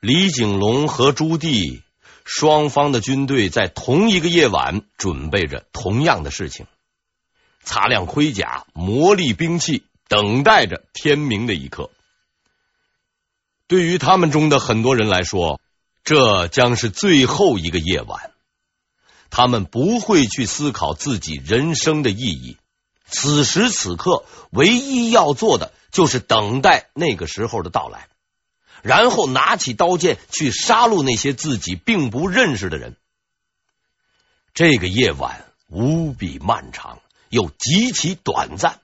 李景龙和朱棣双方的军队在同一个夜晚准备着同样的事情，擦亮盔甲，磨砺兵器，等待着天明的一刻。对于他们中的很多人来说，这将是最后一个夜晚。他们不会去思考自己人生的意义。此时此刻，唯一要做的就是等待那个时候的到来。然后拿起刀剑去杀戮那些自己并不认识的人。这个夜晚无比漫长，又极其短暂。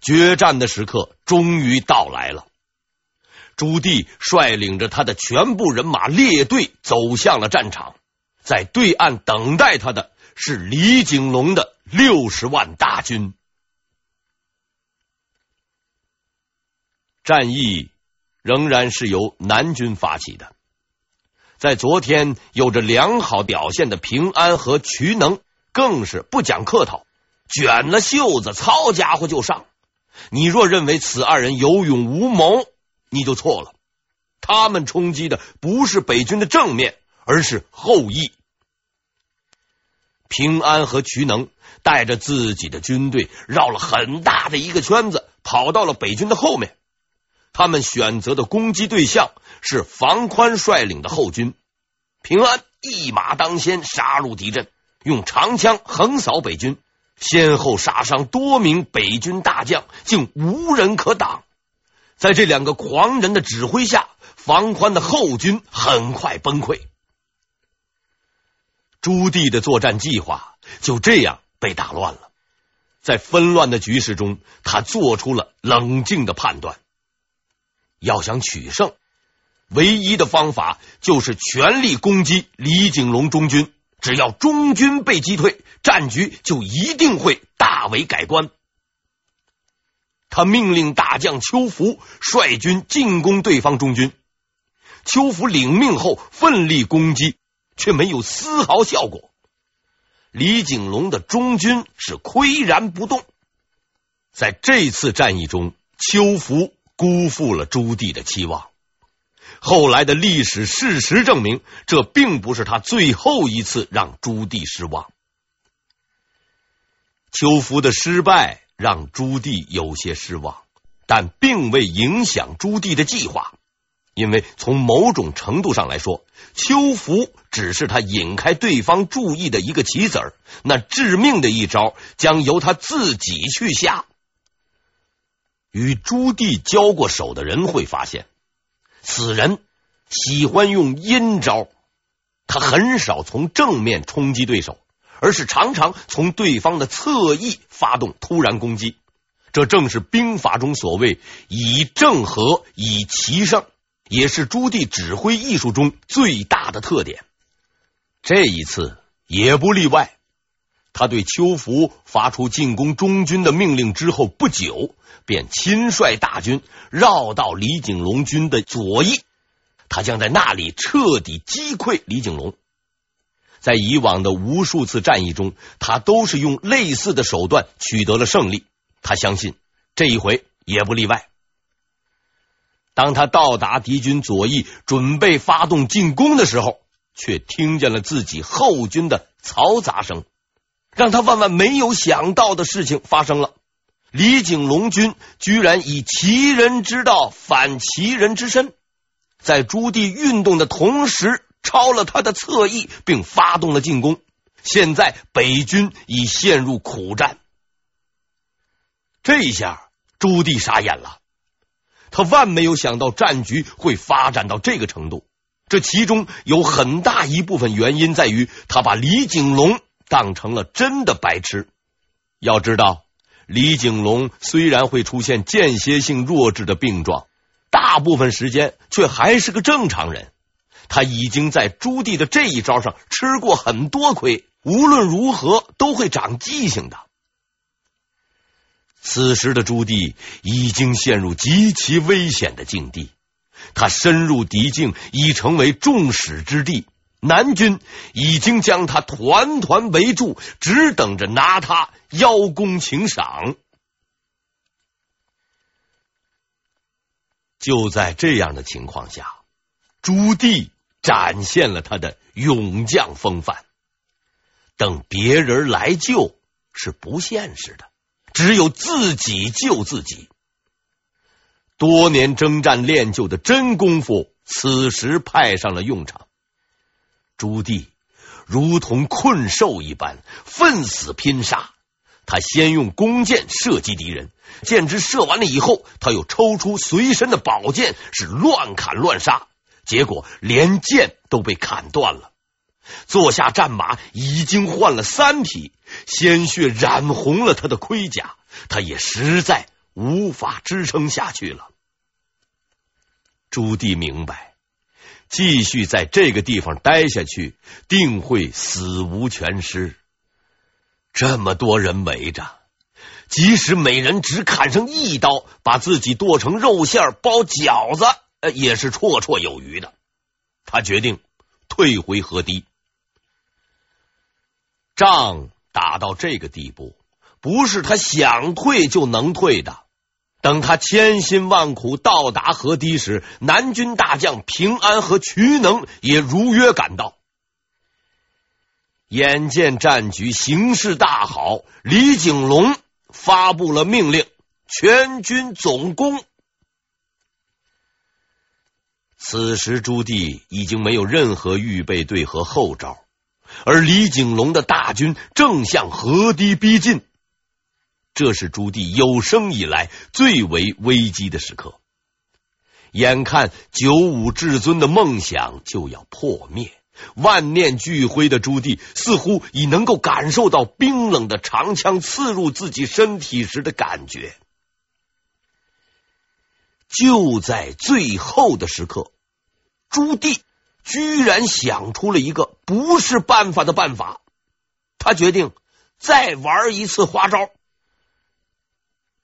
决战的时刻终于到来了。朱棣率领着他的全部人马列队走向了战场，在对岸等待他的是李景龙的六十万大军。战役。仍然是由南军发起的。在昨天有着良好表现的平安和瞿能，更是不讲客套，卷了袖子，操家伙就上。你若认为此二人有勇无谋，你就错了。他们冲击的不是北军的正面，而是后翼。平安和瞿能带着自己的军队绕了很大的一个圈子，跑到了北军的后面。他们选择的攻击对象是房宽率领的后军，平安一马当先杀入敌阵，用长枪横扫北军，先后杀伤多名北军大将，竟无人可挡。在这两个狂人的指挥下，房宽的后军很快崩溃。朱棣的作战计划就这样被打乱了。在纷乱的局势中，他做出了冷静的判断。要想取胜，唯一的方法就是全力攻击李景龙中军。只要中军被击退，战局就一定会大为改观。他命令大将邱福率军进攻对方中军。邱福领命后奋力攻击，却没有丝毫效果。李景龙的中军是岿然不动。在这次战役中，邱福。辜负了朱棣的期望。后来的历史事实证明，这并不是他最后一次让朱棣失望。邱福的失败让朱棣有些失望，但并未影响朱棣的计划，因为从某种程度上来说，邱福只是他引开对方注意的一个棋子儿，那致命的一招将由他自己去下。与朱棣交过手的人会发现，此人喜欢用阴招。他很少从正面冲击对手，而是常常从对方的侧翼发动突然攻击。这正是兵法中所谓“以正合，以奇胜”，也是朱棣指挥艺术中最大的特点。这一次也不例外。他对邱福发出进攻中军的命令之后不久，便亲率大军绕到李景龙军的左翼，他将在那里彻底击溃李景龙。在以往的无数次战役中，他都是用类似的手段取得了胜利。他相信这一回也不例外。当他到达敌军左翼，准备发动进攻的时候，却听见了自己后军的嘈杂声。让他万万没有想到的事情发生了，李景龙军居然以奇人之道反奇人之身，在朱棣运动的同时抄了他的侧翼，并发动了进攻。现在北军已陷入苦战，这一下朱棣傻眼了，他万没有想到战局会发展到这个程度。这其中有很大一部分原因在于他把李景龙。当成了真的白痴。要知道，李景龙虽然会出现间歇性弱智的病状，大部分时间却还是个正常人。他已经在朱棣的这一招上吃过很多亏，无论如何都会长记性的。此时的朱棣已经陷入极其危险的境地，他深入敌境已成为众矢之的。南军已经将他团团围住，只等着拿他邀功请赏。就在这样的情况下，朱棣展现了他的勇将风范。等别人来救是不现实的，只有自己救自己。多年征战练就的真功夫，此时派上了用场。朱棣如同困兽一般，奋死拼杀。他先用弓箭射击敌人，箭支射完了以后，他又抽出随身的宝剑，是乱砍乱杀，结果连剑都被砍断了。坐下战马，已经换了三匹，鲜血染红了他的盔甲，他也实在无法支撑下去了。朱棣明白，继续在这个地方待下去，定会死无全尸。这么多人围着，即使每人只砍上一刀，把自己剁成肉馅包饺子，也是绰绰有余的。他决定退回河堤。仗打到这个地步，不是他想退就能退的。等他千辛万苦到达河堤时，南军大将平安和瞿能也如约赶到。眼见战局形势大好，李景龙发布了命令：全军总攻。此时朱棣已经没有任何预备队和后招，而李景龙的大军正向河堤逼近。这是朱棣有生以来最为危机的时刻，眼看九五至尊的梦想就要破灭，万念俱灰的朱棣似乎已能够感受到冰冷的长枪刺入自己身体时的感觉。就在最后的时刻，朱棣居然想出了一个不是办法的办法，他决定再玩一次花招。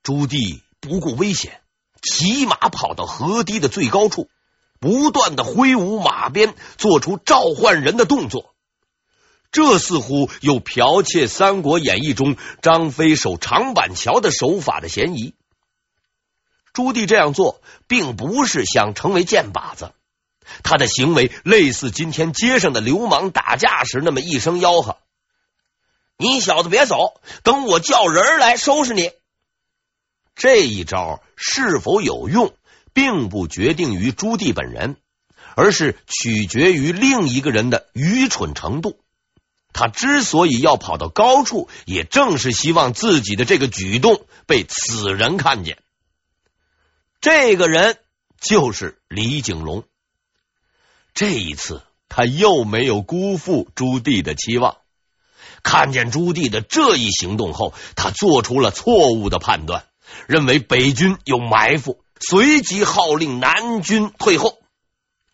朱棣不顾危险，骑马跑到河堤的最高处，不断的挥舞马鞭，做出召唤人的动作。这似乎有剽窃《三国演义》中张飞守长板桥的手法的嫌疑。朱棣这样做，并不是想成为箭靶子，他的行为类似今天街上的流氓打架时那么一声吆喝：“你小子别走，等我叫人来收拾你。”这一招是否有用，并不决定于朱棣本人，而是取决于另一个人的愚蠢程度。他之所以要跑到高处，也正是希望自己的这个举动被此人看见。这个人就是李景龙。这一次，他又没有辜负朱棣的期望。看见朱棣的这一行动后，他做出了错误的判断。认为北军有埋伏，随即号令南军退后。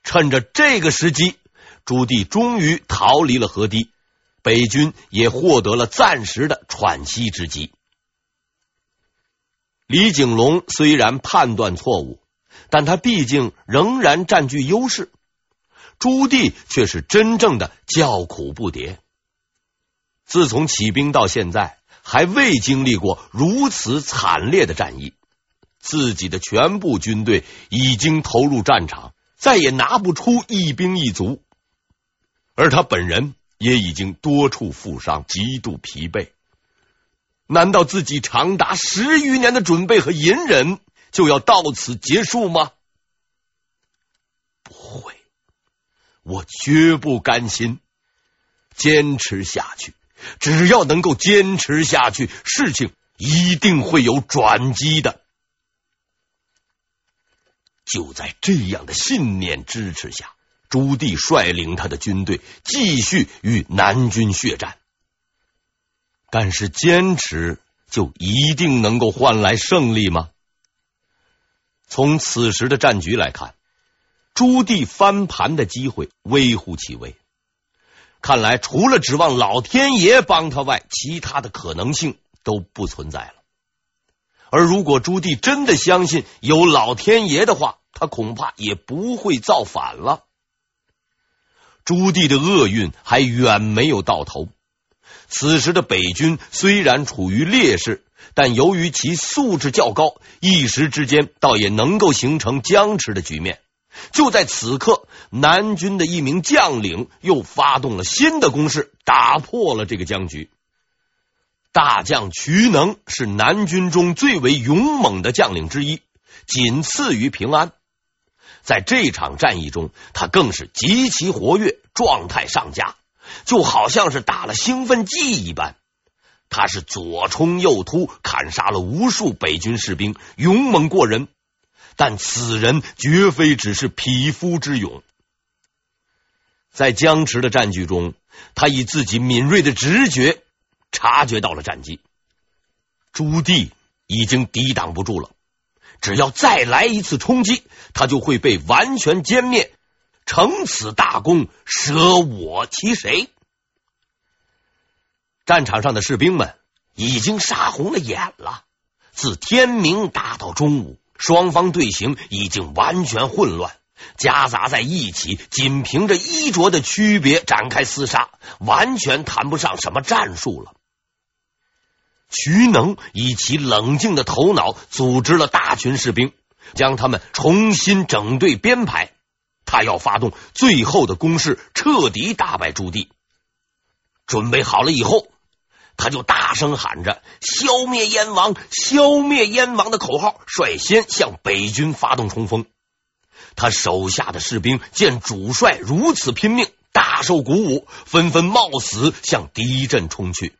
趁着这个时机，朱棣终于逃离了河堤，北军也获得了暂时的喘息之机。李景龙虽然判断错误，但他毕竟仍然占据优势。朱棣却是真正的叫苦不迭。自从起兵到现在。还未经历过如此惨烈的战役，自己的全部军队已经投入战场，再也拿不出一兵一卒，而他本人也已经多处负伤，极度疲惫。难道自己长达十余年的准备和隐忍就要到此结束吗？不会，我绝不甘心，坚持下去。只要能够坚持下去，事情一定会有转机的。就在这样的信念支持下，朱棣率领他的军队继续与南军血战。但是，坚持就一定能够换来胜利吗？从此时的战局来看，朱棣翻盘的机会微乎其微。看来，除了指望老天爷帮他外，其他的可能性都不存在了。而如果朱棣真的相信有老天爷的话，他恐怕也不会造反了。朱棣的厄运还远没有到头。此时的北军虽然处于劣势，但由于其素质较高，一时之间倒也能够形成僵持的局面。就在此刻，南军的一名将领又发动了新的攻势，打破了这个僵局。大将瞿能是南军中最为勇猛的将领之一，仅次于平安。在这场战役中，他更是极其活跃，状态上佳，就好像是打了兴奋剂一般。他是左冲右突，砍杀了无数北军士兵，勇猛过人。但此人绝非只是匹夫之勇，在僵持的战局中，他以自己敏锐的直觉察觉到了战机，朱棣已经抵挡不住了。只要再来一次冲击，他就会被完全歼灭，成此大功，舍我其谁？战场上的士兵们已经杀红了眼了，自天明打到中午。双方队形已经完全混乱，夹杂在一起，仅凭着衣着的区别展开厮杀，完全谈不上什么战术了。徐能以其冷静的头脑组织了大群士兵，将他们重新整队编排。他要发动最后的攻势，彻底打败朱棣。准备好了以后。他就大声喊着“消灭燕王，消灭燕王”的口号，率先向北军发动冲锋。他手下的士兵见主帅如此拼命，大受鼓舞，纷纷冒死向敌阵冲去。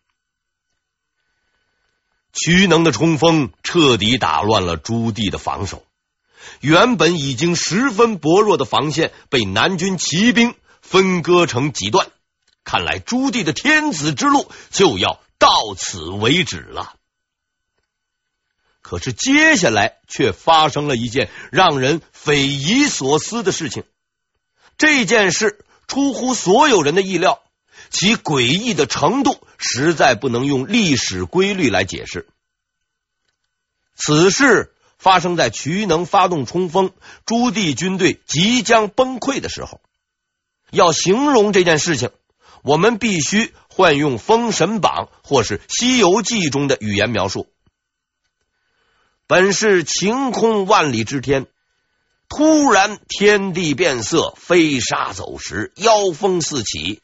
瞿能的冲锋彻底打乱了朱棣的防守，原本已经十分薄弱的防线被南军骑兵分割成几段。看来朱棣的天子之路就要。到此为止了。可是接下来却发生了一件让人匪夷所思的事情。这件事出乎所有人的意料，其诡异的程度实在不能用历史规律来解释。此事发生在瞿能发动冲锋，朱棣军队即将崩溃的时候。要形容这件事情，我们必须。换用《封神榜》或是《西游记》中的语言描述，本是晴空万里之天，突然天地变色，飞沙走石，妖风四起。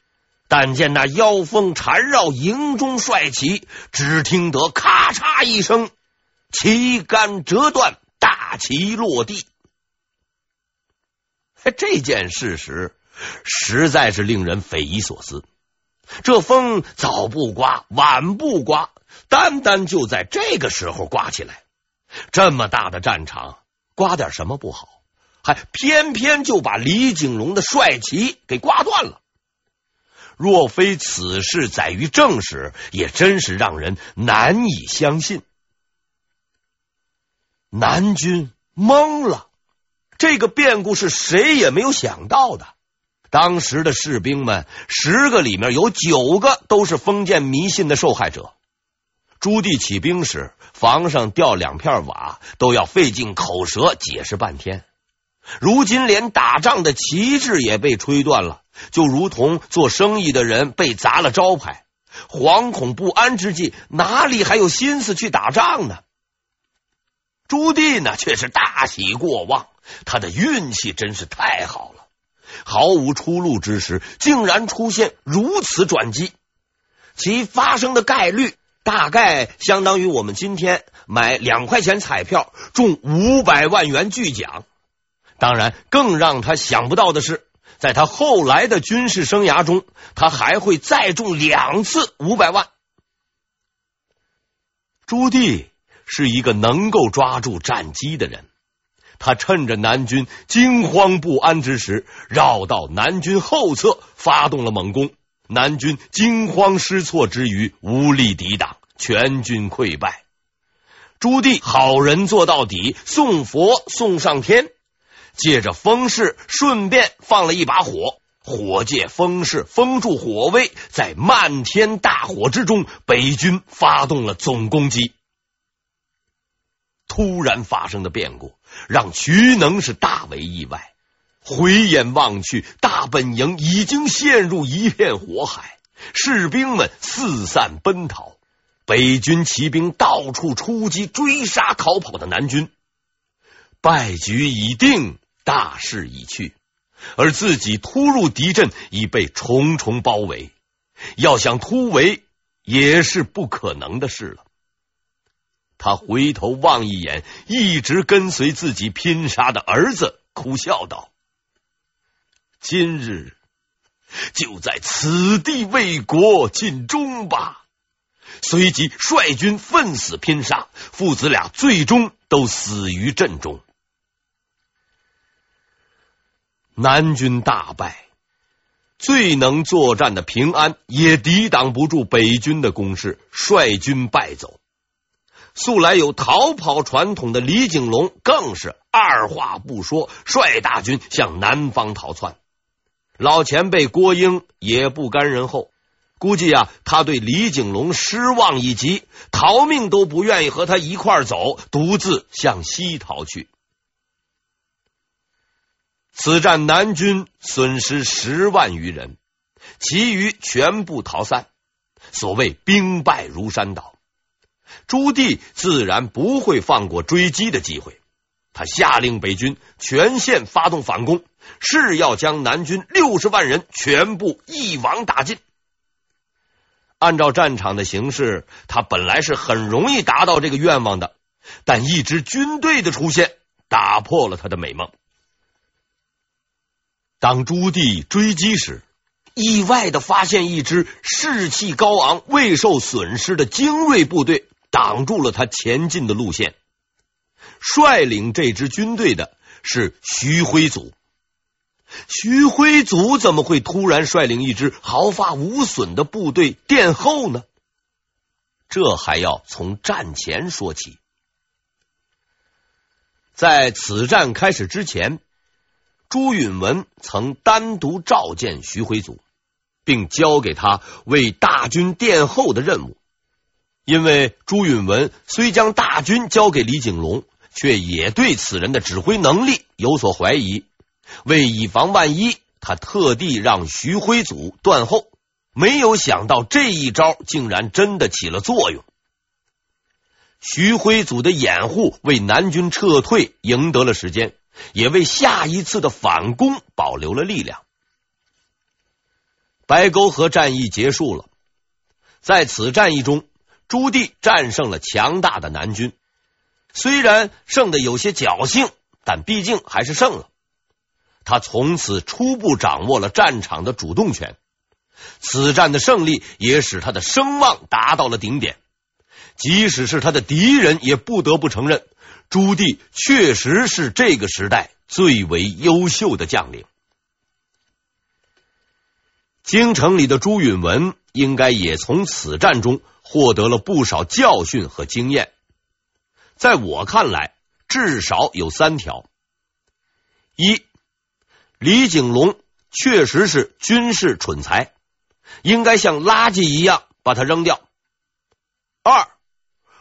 但见那妖风缠绕营中帅旗，只听得咔嚓一声，旗杆折断，大旗落地。这件事实实在是令人匪夷所思。这风早不刮，晚不刮，单单就在这个时候刮起来。这么大的战场，刮点什么不好？还偏偏就把李景龙的帅旗给刮断了。若非此事载于正史，也真是让人难以相信。南军懵了，这个变故是谁也没有想到的。当时的士兵们，十个里面有九个都是封建迷信的受害者。朱棣起兵时，房上掉两片瓦，都要费尽口舌解释半天。如今连打仗的旗帜也被吹断了，就如同做生意的人被砸了招牌，惶恐不安之际，哪里还有心思去打仗呢？朱棣呢，却是大喜过望，他的运气真是太好了。毫无出路之时，竟然出现如此转机，其发生的概率大概相当于我们今天买两块钱彩票中五百万元巨奖。当然，更让他想不到的是，在他后来的军事生涯中，他还会再中两次五百万。朱棣是一个能够抓住战机的人。他趁着南军惊慌不安之时，绕到南军后侧发动了猛攻。南军惊慌失措之余，无力抵挡，全军溃败。朱棣好人做到底，送佛送上天，借着风势，顺便放了一把火，火借风势封住火威，在漫天大火之中，北军发动了总攻击。突然发生的变故让徐能是大为意外。回眼望去，大本营已经陷入一片火海，士兵们四散奔逃，北军骑兵到处出击，追杀逃跑的南军。败局已定，大势已去，而自己突入敌阵，已被重重包围，要想突围也是不可能的事了。他回头望一眼一直跟随自己拼杀的儿子，苦笑道：“今日就在此地为国尽忠吧。”随即率军奋死拼杀，父子俩最终都死于阵中。南军大败，最能作战的平安也抵挡不住北军的攻势，率军败走。素来有逃跑传统的李景龙更是二话不说，率大军向南方逃窜。老前辈郭英也不甘人后，估计啊，他对李景龙失望已极，逃命都不愿意和他一块走，独自向西逃去。此战南军损失十万余人，其余全部逃散，所谓兵败如山倒。朱棣自然不会放过追击的机会，他下令北军全线发动反攻，誓要将南军六十万人全部一网打尽。按照战场的形势，他本来是很容易达到这个愿望的，但一支军队的出现打破了他的美梦。当朱棣追击时，意外的发现一支士气高昂、未受损失的精锐部队。挡住了他前进的路线。率领这支军队的是徐辉祖。徐辉祖怎么会突然率领一支毫发无损的部队殿后呢？这还要从战前说起。在此战开始之前，朱允炆曾单独召见徐辉祖，并交给他为大军殿后的任务。因为朱允炆虽将大军交给李景龙，却也对此人的指挥能力有所怀疑。为以防万一，他特地让徐辉祖断后。没有想到这一招竟然真的起了作用。徐辉祖的掩护为南军撤退赢得了时间，也为下一次的反攻保留了力量。白沟河战役结束了，在此战役中。朱棣战胜了强大的南军，虽然胜的有些侥幸，但毕竟还是胜了。他从此初步掌握了战场的主动权。此战的胜利也使他的声望达到了顶点，即使是他的敌人也不得不承认，朱棣确实是这个时代最为优秀的将领。京城里的朱允炆应该也从此战中。获得了不少教训和经验，在我看来，至少有三条：一，李景龙确实是军事蠢材，应该像垃圾一样把它扔掉；二，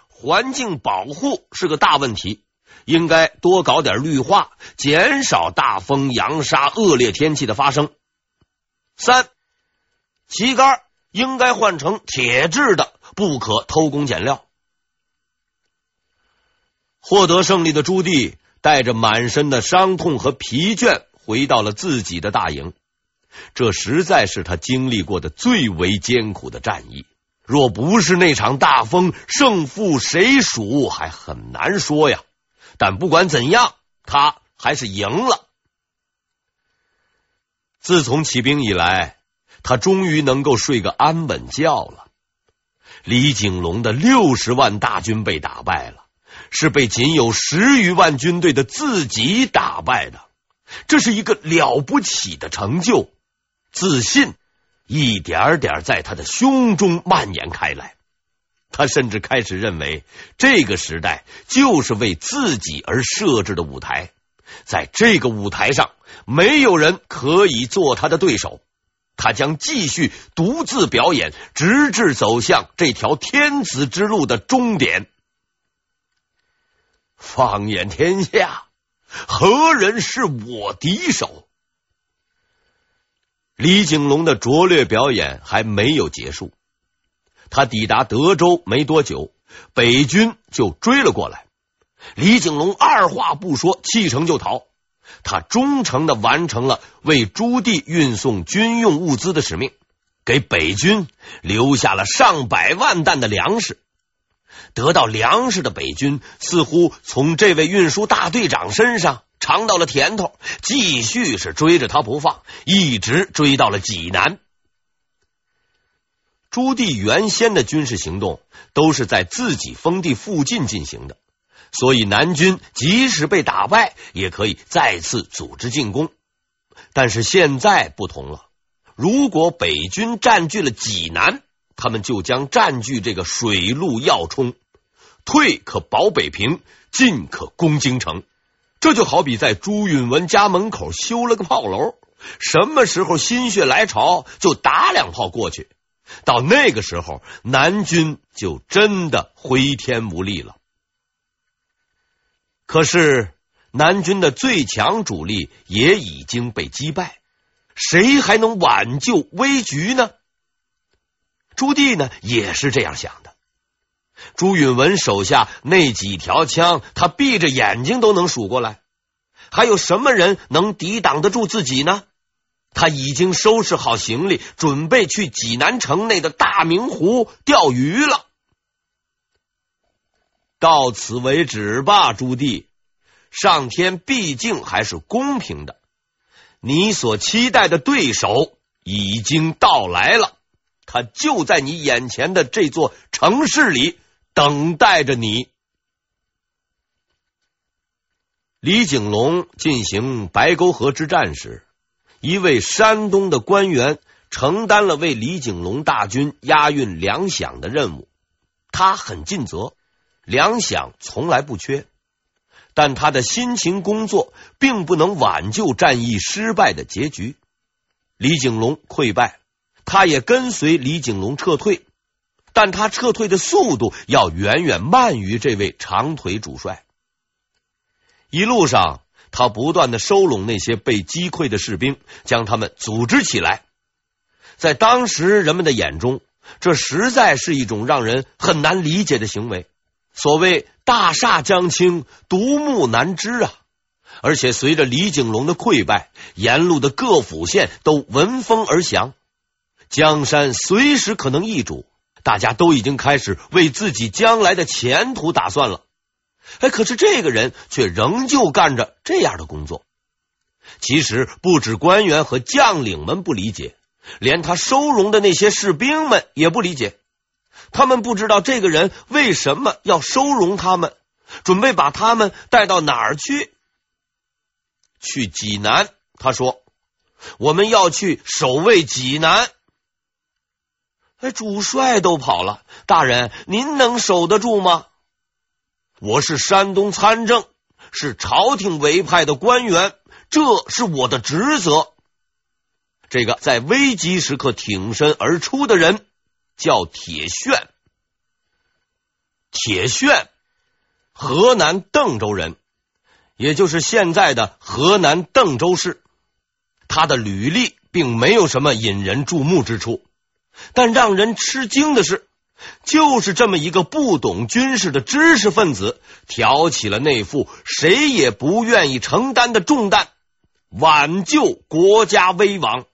环境保护是个大问题，应该多搞点绿化，减少大风、扬沙、恶劣天气的发生；三，旗杆应该换成铁制的。不可偷工减料。获得胜利的朱棣带着满身的伤痛和疲倦回到了自己的大营，这实在是他经历过的最为艰苦的战役。若不是那场大风，胜负谁属还很难说呀。但不管怎样，他还是赢了。自从起兵以来，他终于能够睡个安稳觉了。李景龙的六十万大军被打败了，是被仅有十余万军队的自己打败的，这是一个了不起的成就。自信一点点在他的胸中蔓延开来，他甚至开始认为这个时代就是为自己而设置的舞台，在这个舞台上，没有人可以做他的对手。他将继续独自表演，直至走向这条天子之路的终点。放眼天下，何人是我敌手？李景龙的拙劣表演还没有结束。他抵达德州没多久，北军就追了过来。李景龙二话不说，弃城就逃。他忠诚的完成了为朱棣运送军用物资的使命，给北军留下了上百万担的粮食。得到粮食的北军似乎从这位运输大队长身上尝到了甜头，继续是追着他不放，一直追到了济南。朱棣原先的军事行动都是在自己封地附近进行的。所以南军即使被打败，也可以再次组织进攻。但是现在不同了，如果北军占据了济南，他们就将占据这个水陆要冲，退可保北平，进可攻京城。这就好比在朱允炆家门口修了个炮楼，什么时候心血来潮，就打两炮过去。到那个时候，南军就真的回天无力了。可是南军的最强主力也已经被击败，谁还能挽救危局呢？朱棣呢也是这样想的。朱允炆手下那几条枪，他闭着眼睛都能数过来，还有什么人能抵挡得住自己呢？他已经收拾好行李，准备去济南城内的大明湖钓鱼了。到此为止吧，朱棣。上天毕竟还是公平的，你所期待的对手已经到来了，他就在你眼前的这座城市里等待着你。李景龙进行白沟河之战时，一位山东的官员承担了为李景龙大军押运粮饷的任务，他很尽责。粮饷从来不缺，但他的辛勤工作并不能挽救战役失败的结局。李景龙溃败，他也跟随李景龙撤退，但他撤退的速度要远远慢于这位长腿主帅。一路上，他不断的收拢那些被击溃的士兵，将他们组织起来。在当时人们的眼中，这实在是一种让人很难理解的行为。所谓大厦将倾，独木难支啊！而且随着李景龙的溃败，沿路的各府县都闻风而降，江山随时可能易主，大家都已经开始为自己将来的前途打算了。哎，可是这个人却仍旧干着这样的工作。其实不止官员和将领们不理解，连他收容的那些士兵们也不理解。他们不知道这个人为什么要收容他们，准备把他们带到哪儿去？去济南。他说：“我们要去守卫济南。”哎，主帅都跑了，大人您能守得住吗？我是山东参政，是朝廷委派的官员，这是我的职责。这个在危急时刻挺身而出的人。叫铁铉，铁铉，河南邓州人，也就是现在的河南邓州市。他的履历并没有什么引人注目之处，但让人吃惊的是，就是这么一个不懂军事的知识分子，挑起了那副谁也不愿意承担的重担，挽救国家危亡。